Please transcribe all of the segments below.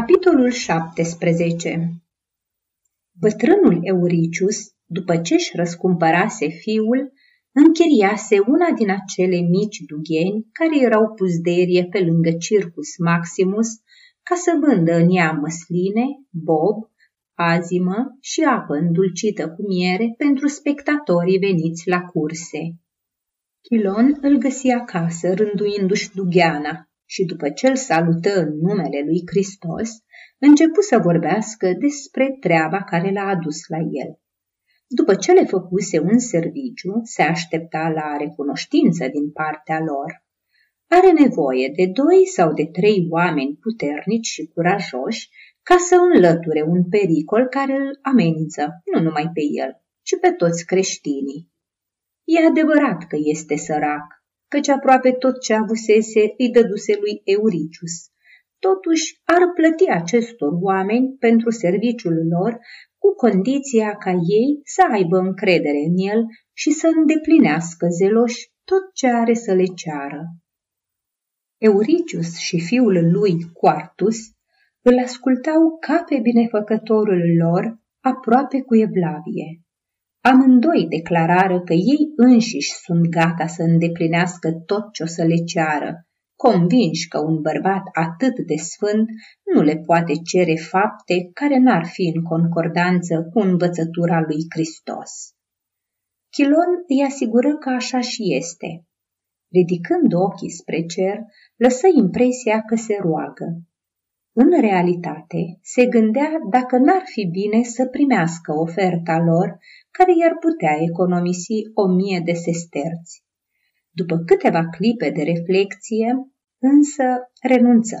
Capitolul 17 Bătrânul Euricius, după ce își răscumpărase fiul, închiriase una din acele mici dugheni care erau puzderie pe lângă Circus Maximus ca să vândă în ea măsline, bob, azimă și apă îndulcită cu miere pentru spectatorii veniți la curse. Chilon îl găsi acasă, rânduindu-și dugheana, și după ce îl salută în numele lui Hristos, începu să vorbească despre treaba care l-a adus la el. După ce le făcuse un serviciu, se aștepta la recunoștință din partea lor. Are nevoie de doi sau de trei oameni puternici și curajoși ca să înlăture un pericol care îl amenință nu numai pe el, ci pe toți creștinii. E adevărat că este sărac, căci aproape tot ce avusese îi dăduse lui Euricius. Totuși ar plăti acestor oameni pentru serviciul lor cu condiția ca ei să aibă încredere în el și să îndeplinească zeloși tot ce are să le ceară. Euricius și fiul lui Quartus îl ascultau ca pe binefăcătorul lor aproape cu evlavie. Amândoi declarară că ei înșiși sunt gata să îndeplinească tot ce o să le ceară, convinși că un bărbat atât de sfânt nu le poate cere fapte care n-ar fi în concordanță cu învățătura lui Hristos. Chilon îi asigură că așa și este. Ridicând ochii spre cer, lăsă impresia că se roagă. În realitate, se gândea dacă n-ar fi bine să primească oferta lor care i-ar putea economisi o mie de sesterți. După câteva clipe de reflexie, însă renunță.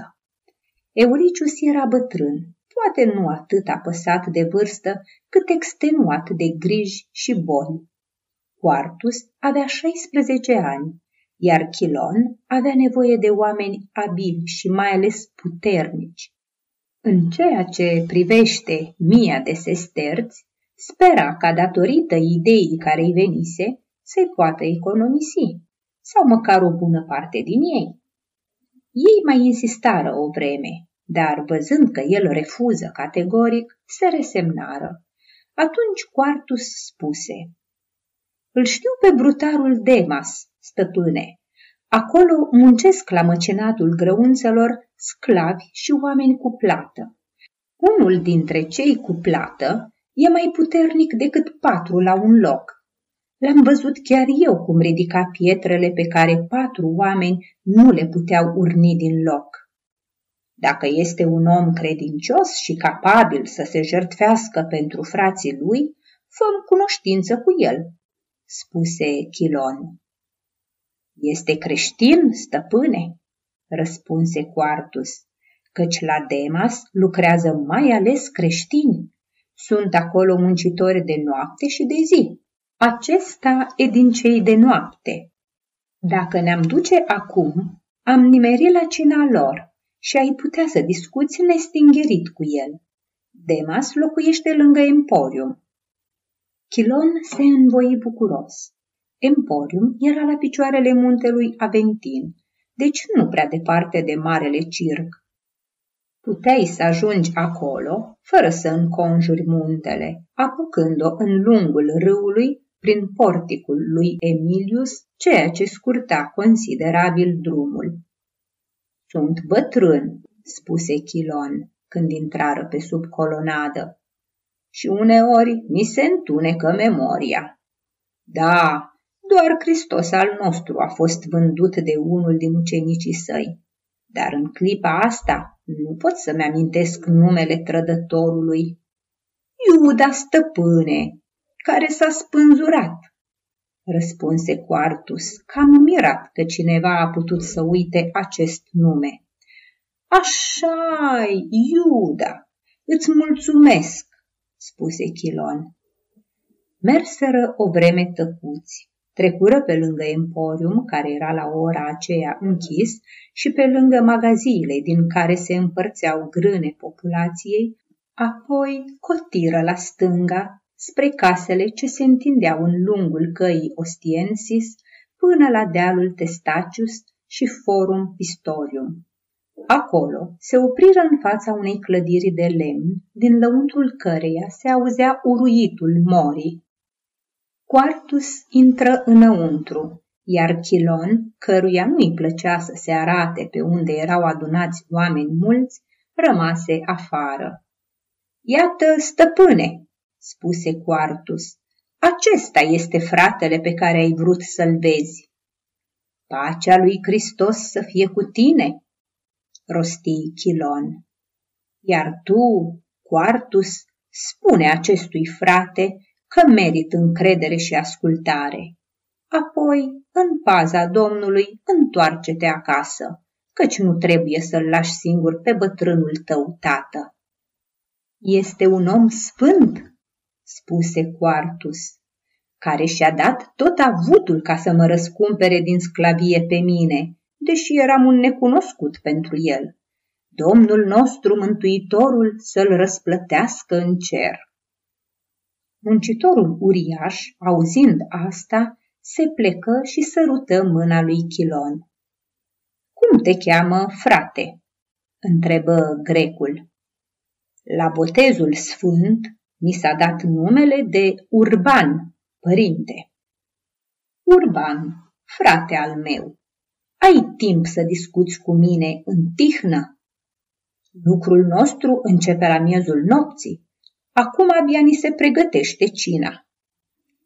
Euricius era bătrân, poate nu atât apăsat de vârstă, cât extenuat de griji și boli. Quartus avea 16 ani, iar Chilon avea nevoie de oameni abili și mai ales puternici. În ceea ce privește mia de sesterți, spera ca datorită ideii care îi venise să-i poată economisi, sau măcar o bună parte din ei. Ei mai insistară o vreme, dar văzând că el refuză categoric, se resemnară. Atunci Quartus spuse, Îl știu pe brutarul Demas, stăpâne. Acolo muncesc la măcenatul grăunțelor sclavi și oameni cu plată. Unul dintre cei cu plată e mai puternic decât patru la un loc. L-am văzut chiar eu cum ridica pietrele pe care patru oameni nu le puteau urni din loc. Dacă este un om credincios și capabil să se jertfească pentru frații lui, făm cunoștință cu el, spuse Chilon. Este creștin, stăpâne, răspunse Quartus, căci la Demas lucrează mai ales creștini. Sunt acolo muncitori de noapte și de zi. Acesta e din cei de noapte. Dacă ne-am duce acum, am nimerit la cina lor și ai putea să discuți nestingerit cu el. Demas locuiește lângă Emporium. Chilon se învoi bucuros. Emporium era la picioarele muntelui Aventin, deci nu prea departe de marele circ. Puteai să ajungi acolo, fără să înconjuri muntele, apucând-o în lungul râului prin porticul lui Emilius, ceea ce scurta considerabil drumul. Sunt bătrân, spuse Chilon, când intrară pe sub colonadă. Și uneori mi se întunecă memoria. Da, doar Hristos al nostru a fost vândut de unul din ucenicii săi. Dar în clipa asta nu pot să-mi amintesc numele trădătorului. Iuda stăpâne, care s-a spânzurat, răspunse Quartus, cam mirat că cineva a putut să uite acest nume. așa Iuda, îți mulțumesc, spuse Chilon. Merseră o vreme tăcuți. Trecură pe lângă Emporium, care era la ora aceea închis, și pe lângă magaziile din care se împărțeau grâne populației, apoi cotiră la stânga spre casele ce se întindeau în lungul căii Ostiensis până la dealul Testacius și Forum Pistorium. Acolo se opriră în fața unei clădiri de lemn, din lăuntrul căreia se auzea uruitul morii. Quartus intră înăuntru, iar Chilon, căruia nu-i plăcea să se arate pe unde erau adunați oameni mulți, rămase afară. Iată, stăpâne, spuse Quartus, acesta este fratele pe care ai vrut să-l vezi. Pacea lui Hristos să fie cu tine, rosti Chilon. Iar tu, Quartus, spune acestui frate că merit încredere și ascultare. Apoi, în paza Domnului, întoarce-te acasă, căci nu trebuie să-l lași singur pe bătrânul tău tată. Este un om sfânt, spuse Quartus, care și-a dat tot avutul ca să mă răscumpere din sclavie pe mine, deși eram un necunoscut pentru el. Domnul nostru, Mântuitorul, să-l răsplătească în cer. Muncitorul uriaș, auzind asta, se plecă și sărută mâna lui Chilon. Cum te cheamă, frate?" întrebă grecul. La botezul sfânt mi s-a dat numele de Urban, părinte. Urban, frate al meu, ai timp să discuți cu mine în tihnă? Lucrul nostru începe la miezul nopții. Acum abia ni se pregătește cina.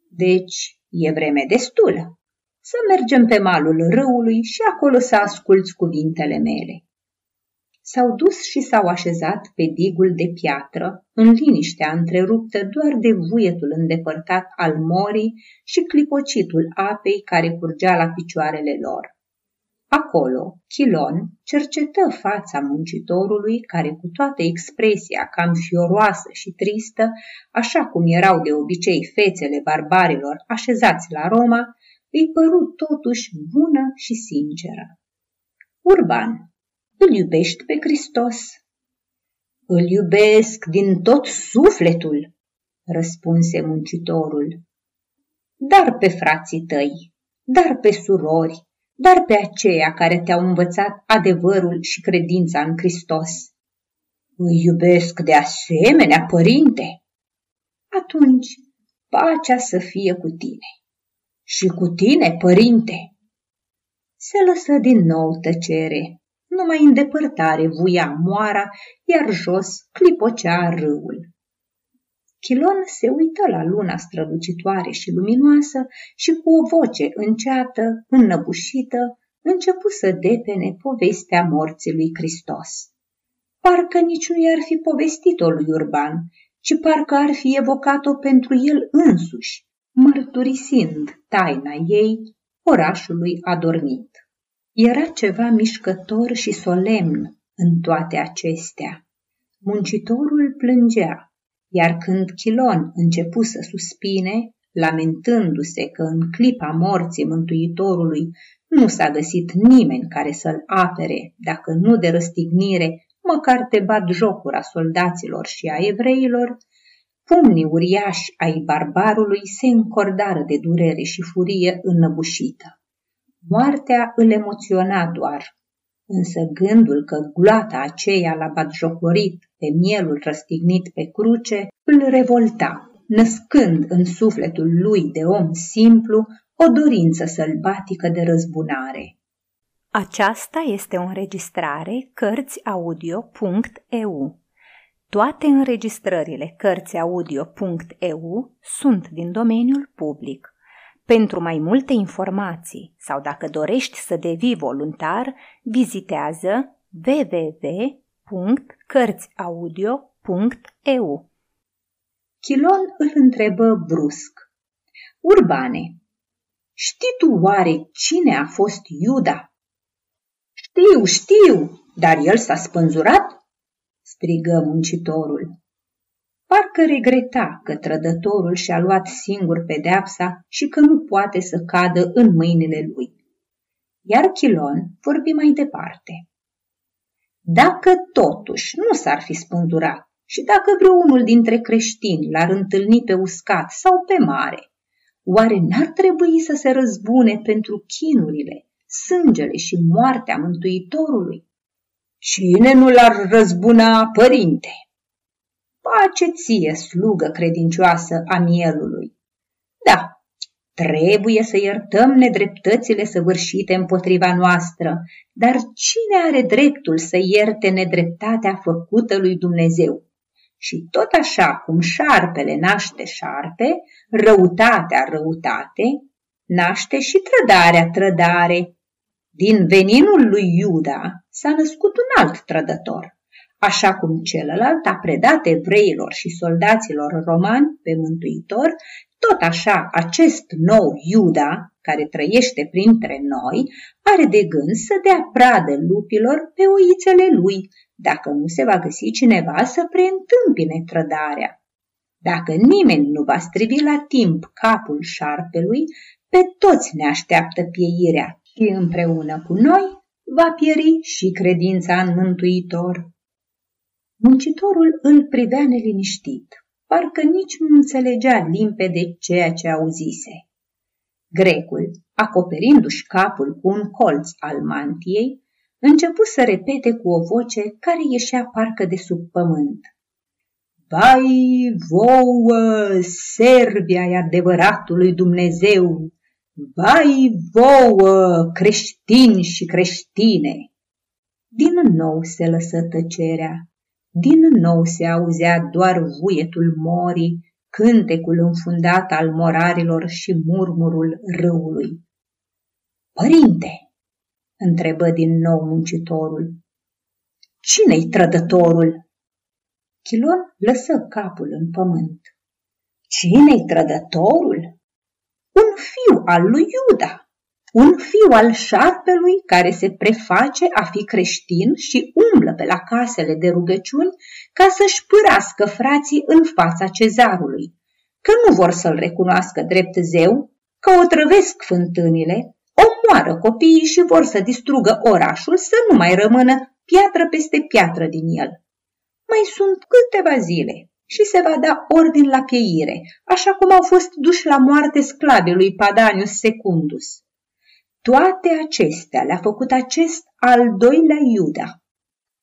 Deci e vreme destulă. Să mergem pe malul râului și acolo să asculți cuvintele mele. S-au dus și s-au așezat pe digul de piatră, în liniștea întreruptă doar de vuietul îndepărtat al morii și clipocitul apei care curgea la picioarele lor. Acolo, Chilon cercetă fața muncitorului care cu toată expresia cam fioroasă și tristă, așa cum erau de obicei fețele barbarilor așezați la Roma, îi păru totuși bună și sinceră. Urban, îl iubești pe Hristos? Îl iubesc din tot sufletul, răspunse muncitorul. Dar pe frații tăi, dar pe surori, dar pe aceia care te-au învățat adevărul și credința în Hristos. Îi iubesc de asemenea, părinte. Atunci, pacea să fie cu tine. Și cu tine, părinte. Se lăsă din nou tăcere, numai în depărtare vuia moara, iar jos clipocea râul. Chilon se uită la luna strălucitoare și luminoasă și cu o voce înceată, înnăbușită, începu să depene povestea morții lui Hristos. Parcă nici nu i-ar fi povestit-o lui Urban, ci parcă ar fi evocat-o pentru el însuși, mărturisind taina ei orașului adormit. Era ceva mișcător și solemn în toate acestea. Muncitorul plângea, iar când Chilon începu să suspine, lamentându-se că în clipa morții Mântuitorului nu s-a găsit nimeni care să-l apere, dacă nu de răstignire, măcar te bat jocura soldaților și a evreilor, pumnii uriași ai barbarului se încordară de durere și furie înnăbușită. Moartea îl emoționa doar, însă gândul că gloata aceea l-a batjocorit pe mielul răstignit pe cruce îl revolta, născând în sufletul lui de om simplu o dorință sălbatică de răzbunare. Aceasta este o înregistrare Cărțiaudio.eu. Toate înregistrările Cărțiaudio.eu sunt din domeniul public. Pentru mai multe informații sau dacă dorești să devii voluntar, vizitează www.cărțiaudio.eu. Chilon îl întrebă brusc. Urbane, știi tu oare cine a fost Iuda? Știu, știu, dar el s-a spânzurat? strigă muncitorul. Parcă regreta că trădătorul și-a luat singur pedeapsa și că nu poate să cadă în mâinile lui. Iar Chilon vorbi mai departe. Dacă totuși nu s-ar fi spândurat și dacă vreunul dintre creștini l-ar întâlni pe uscat sau pe mare, oare n-ar trebui să se răzbune pentru chinurile, sângele și moartea Mântuitorului? Cine nu l-ar răzbuna, părinte? Pace ție, slugă credincioasă a mielului. Da, trebuie să iertăm nedreptățile săvârșite împotriva noastră, dar cine are dreptul să ierte nedreptatea făcută lui Dumnezeu? Și tot așa cum șarpele naște șarpe, răutatea răutate, naște și trădarea trădare. Din veninul lui Iuda s-a născut un alt trădător, așa cum celălalt a predat evreilor și soldaților romani pe Mântuitor, tot așa acest nou Iuda, care trăiește printre noi, are de gând să dea pradă lupilor pe oițele lui, dacă nu se va găsi cineva să preîntâmpine trădarea. Dacă nimeni nu va strivi la timp capul șarpelui, pe toți ne așteaptă pieirea și împreună cu noi va pieri și credința în Mântuitor. Muncitorul îl privea neliniștit, parcă nici nu înțelegea limpede ceea ce auzise. Grecul, acoperindu-și capul cu un colț al mantiei, începu să repete cu o voce care ieșea parcă de sub pământ. Vai vouă, Serbia ai adevăratului Dumnezeu! Vai vouă, creștini și creștine! Din nou se lăsă tăcerea, din nou se auzea doar vuietul morii, cântecul înfundat al morarilor și murmurul râului. Părinte, întrebă din nou muncitorul. Cine-i trădătorul? Chilon lăsă capul în pământ. Cine-i trădătorul? Un fiu al lui Iuda, un fiu al șarpelui care se preface a fi creștin și umblă pe la casele de rugăciuni ca să-și pârască frații în fața cezarului, că nu vor să-l recunoască drept zeu, că o trăvesc fântânile, omoară copiii și vor să distrugă orașul să nu mai rămână piatră peste piatră din el. Mai sunt câteva zile și se va da ordin la pieire, așa cum au fost duși la moarte sclavii lui Padanius Secundus. Toate acestea le-a făcut acest al doilea Iuda.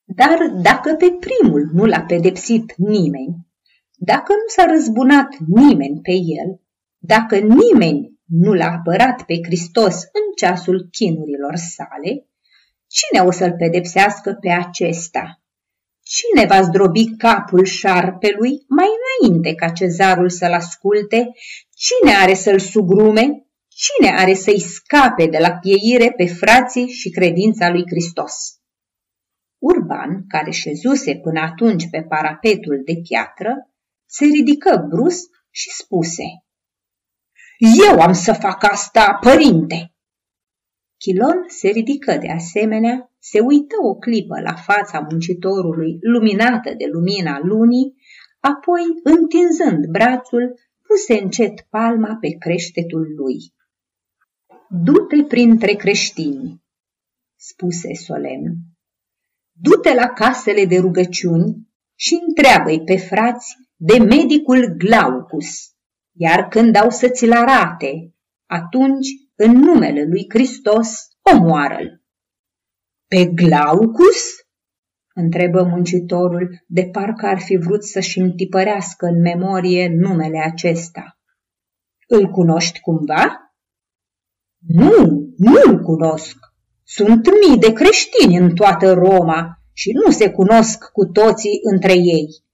Dar dacă pe primul nu l-a pedepsit nimeni, dacă nu s-a răzbunat nimeni pe el, dacă nimeni nu l-a apărat pe Hristos în ceasul chinurilor sale, cine o să-l pedepsească pe acesta? Cine va zdrobi capul șarpelui mai înainte ca cezarul să-l asculte? Cine are să-l sugrume? Cine are să-i scape de la pieire pe frații și credința lui Hristos? Urban, care șezuse până atunci pe parapetul de piatră, se ridică brusc și spuse – eu am să fac asta, părinte! Chilon se ridică de asemenea, se uită o clipă la fața muncitorului luminată de lumina lunii, apoi, întinzând brațul, puse încet palma pe creștetul lui. Du-te printre creștini, spuse solemn. Du-te la casele de rugăciuni și întreabă-i pe frați de medicul Glaucus iar când au să ți-l arate, atunci, în numele lui Hristos, omoară-l. Pe Glaucus? întrebă muncitorul, de parcă ar fi vrut să-și întipărească în memorie numele acesta. Îl cunoști cumva? Nu, nu-l cunosc. Sunt mii de creștini în toată Roma și nu se cunosc cu toții între ei.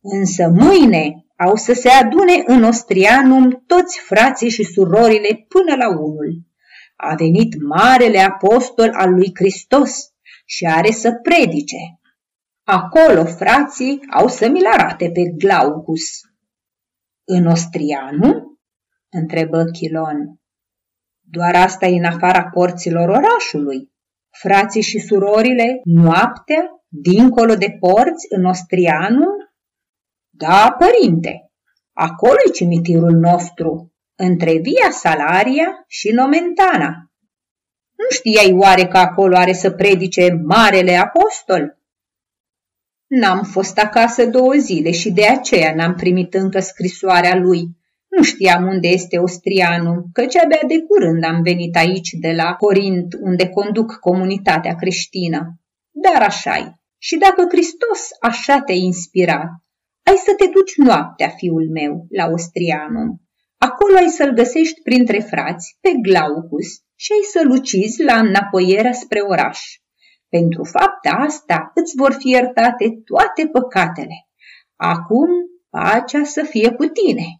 Însă mâine au să se adune în Ostrianum toți frații și surorile până la unul. A venit marele apostol al lui Hristos și are să predice. Acolo frații au să mi-l arate pe Glaucus. În Ostrianum? întrebă Chilon. Doar asta e în afara porților orașului. Frații și surorile, noaptea, dincolo de porți, în Ostrianum, da, părinte, acolo e cimitirul nostru, între Via Salaria și Nomentana. Nu știai oare că acolo are să predice Marele Apostol? N-am fost acasă două zile și de aceea n-am primit încă scrisoarea lui. Nu știam unde este Ostrianul, căci abia de curând am venit aici de la Corint, unde conduc comunitatea creștină. dar așa Și dacă Hristos așa te-a inspirat, ai să te duci noaptea, fiul meu, la Ostrianum. Acolo ai să-l găsești printre frați, pe Glaucus, și ai să-l ucizi la înapoierea spre oraș. Pentru fapta asta îți vor fi iertate toate păcatele. Acum pacea să fie cu tine.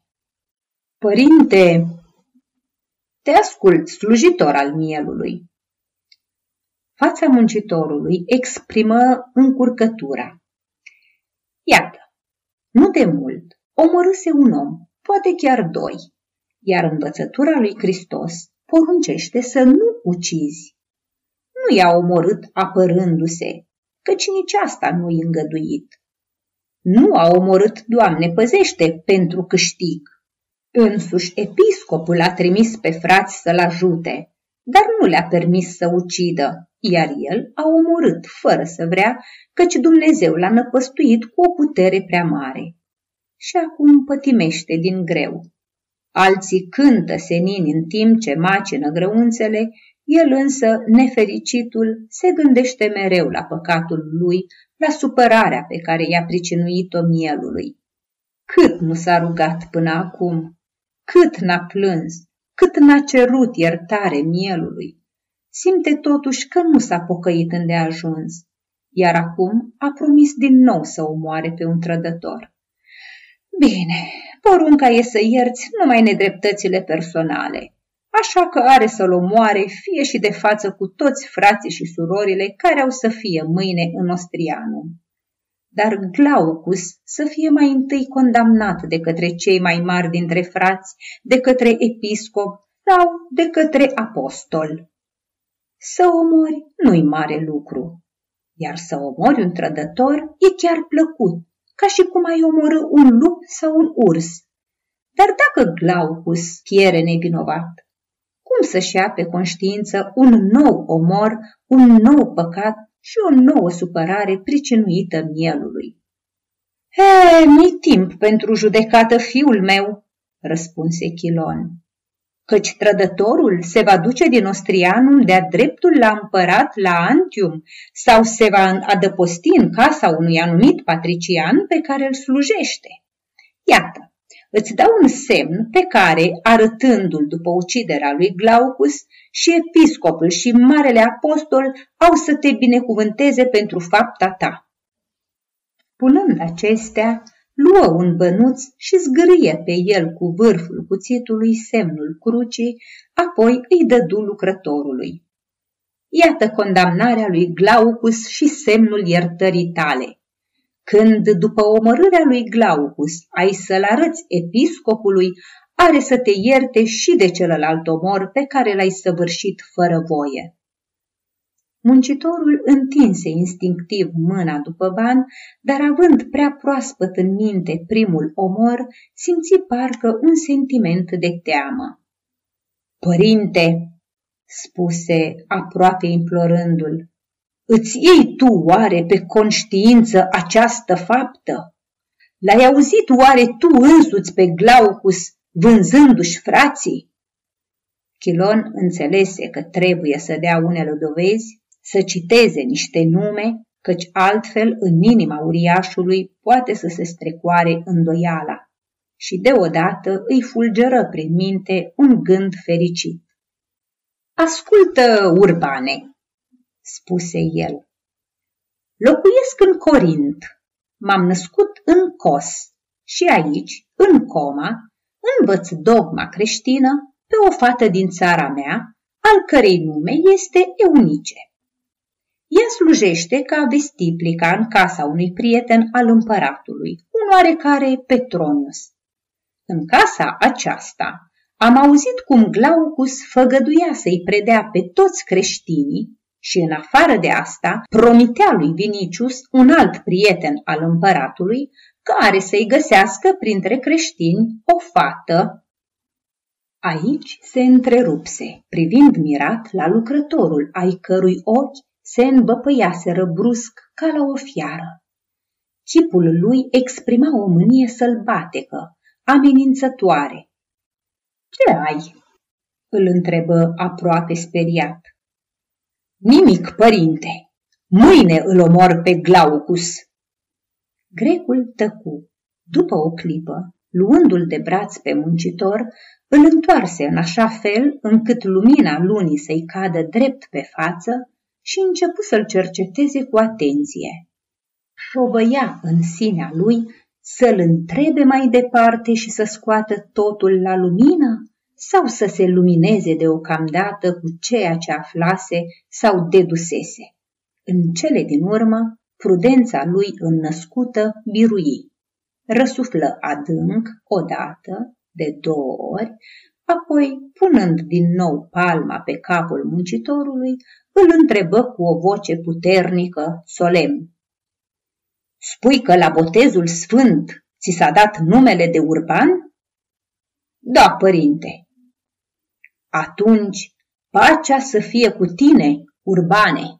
Părinte, te ascult, slujitor al mielului. Fața muncitorului exprimă încurcătura. Iată, nu de mult, omorâse un om, poate chiar doi, iar învățătura lui Hristos poruncește să nu ucizi. Nu i-a omorât apărându-se, căci nici asta nu-i îngăduit. Nu a omorât, Doamne, păzește, pentru câștig. Însuși episcopul a trimis pe frați să-l ajute, dar nu le-a permis să ucidă, iar el a omorât fără să vrea, căci Dumnezeu l-a năpăstuit cu o putere prea mare. Și acum pătimește din greu. Alții cântă senini în timp ce macină grăunțele, el însă, nefericitul, se gândește mereu la păcatul lui, la supărarea pe care i-a pricinuit-o mielului. Cât nu s-a rugat până acum, cât n-a plâns, cât n-a cerut iertare mielului. Simte totuși că nu s-a pocăit îndeajuns, iar acum a promis din nou să omoare pe un trădător. Bine, porunca e să ierți numai nedreptățile personale, așa că are să-l omoare fie și de față cu toți frații și surorile care au să fie mâine în Ostrianum. Dar Glaucus să fie mai întâi condamnat de către cei mai mari dintre frați, de către episcop sau de către apostol. Să omori nu-i mare lucru, iar să omori un trădător e chiar plăcut, ca și cum ai omorâ un lup sau un urs. Dar dacă Glaucus chiere nevinovat, cum să-și ia pe conștiință un nou omor, un nou păcat și o nouă supărare pricinuită mielului? He, nu-i timp pentru judecată, fiul meu, răspunse Chilon, căci trădătorul se va duce din Ostrianul de-a dreptul la împărat la Antium sau se va adăposti în casa unui anumit patrician pe care îl slujește. Iată, îți dau un semn pe care, arătându-l după uciderea lui Glaucus, și episcopul și marele apostol au să te binecuvânteze pentru fapta ta. Punând acestea, luă un bănuț și zgârie pe el cu vârful cuțitului semnul crucii, apoi îi dădu lucrătorului. Iată condamnarea lui Glaucus și semnul iertării tale când, după omorârea lui Glaucus, ai să-l arăți episcopului, are să te ierte și de celălalt omor pe care l-ai săvârșit fără voie. Muncitorul întinse instinctiv mâna după ban, dar având prea proaspăt în minte primul omor, simți parcă un sentiment de teamă. Părinte, spuse aproape implorându-l, Îți iei tu oare pe conștiință această faptă? L-ai auzit oare tu însuți pe Glaucus vânzându-și frații? Chilon înțelese că trebuie să dea unele dovezi, să citeze niște nume, căci altfel în inima uriașului poate să se strecoare îndoiala. Și deodată îi fulgeră prin minte un gând fericit. Ascultă, urbane, spuse el. Locuiesc în Corint, m-am născut în Cos și aici, în Coma, învăț dogma creștină pe o fată din țara mea, al cărei nume este Eunice. Ea slujește ca vestiplica în casa unui prieten al împăratului, un oarecare Petronius. În casa aceasta am auzit cum Glaucus făgăduia să-i predea pe toți creștinii și în afară de asta promitea lui Vinicius, un alt prieten al împăratului, care să-i găsească printre creștini o fată. Aici se întrerupse, privind mirat la lucrătorul, ai cărui ochi se îmbăpăiaseră brusc ca la o fiară. Chipul lui exprima o mânie sălbatecă, amenințătoare. Ce ai?" îl întrebă aproape speriat. Nimic, părinte. Mâine îl omor pe Glaucus. Grecul tăcu. După o clipă, luându-l de braț pe muncitor, îl întoarse în așa fel încât lumina lunii să-i cadă drept pe față și începu să-l cerceteze cu atenție. Șovăia în sinea lui să-l întrebe mai departe și să scoată totul la lumină sau să se lumineze deocamdată cu ceea ce aflase sau dedusese. În cele din urmă, prudența lui înnăscută birui. Răsuflă adânc, odată, de două ori, apoi, punând din nou palma pe capul muncitorului, îl întrebă cu o voce puternică, solemn. Spui că la botezul sfânt ți s-a dat numele de urban? Da, părinte. Atunci, pacea să fie cu tine, urbane.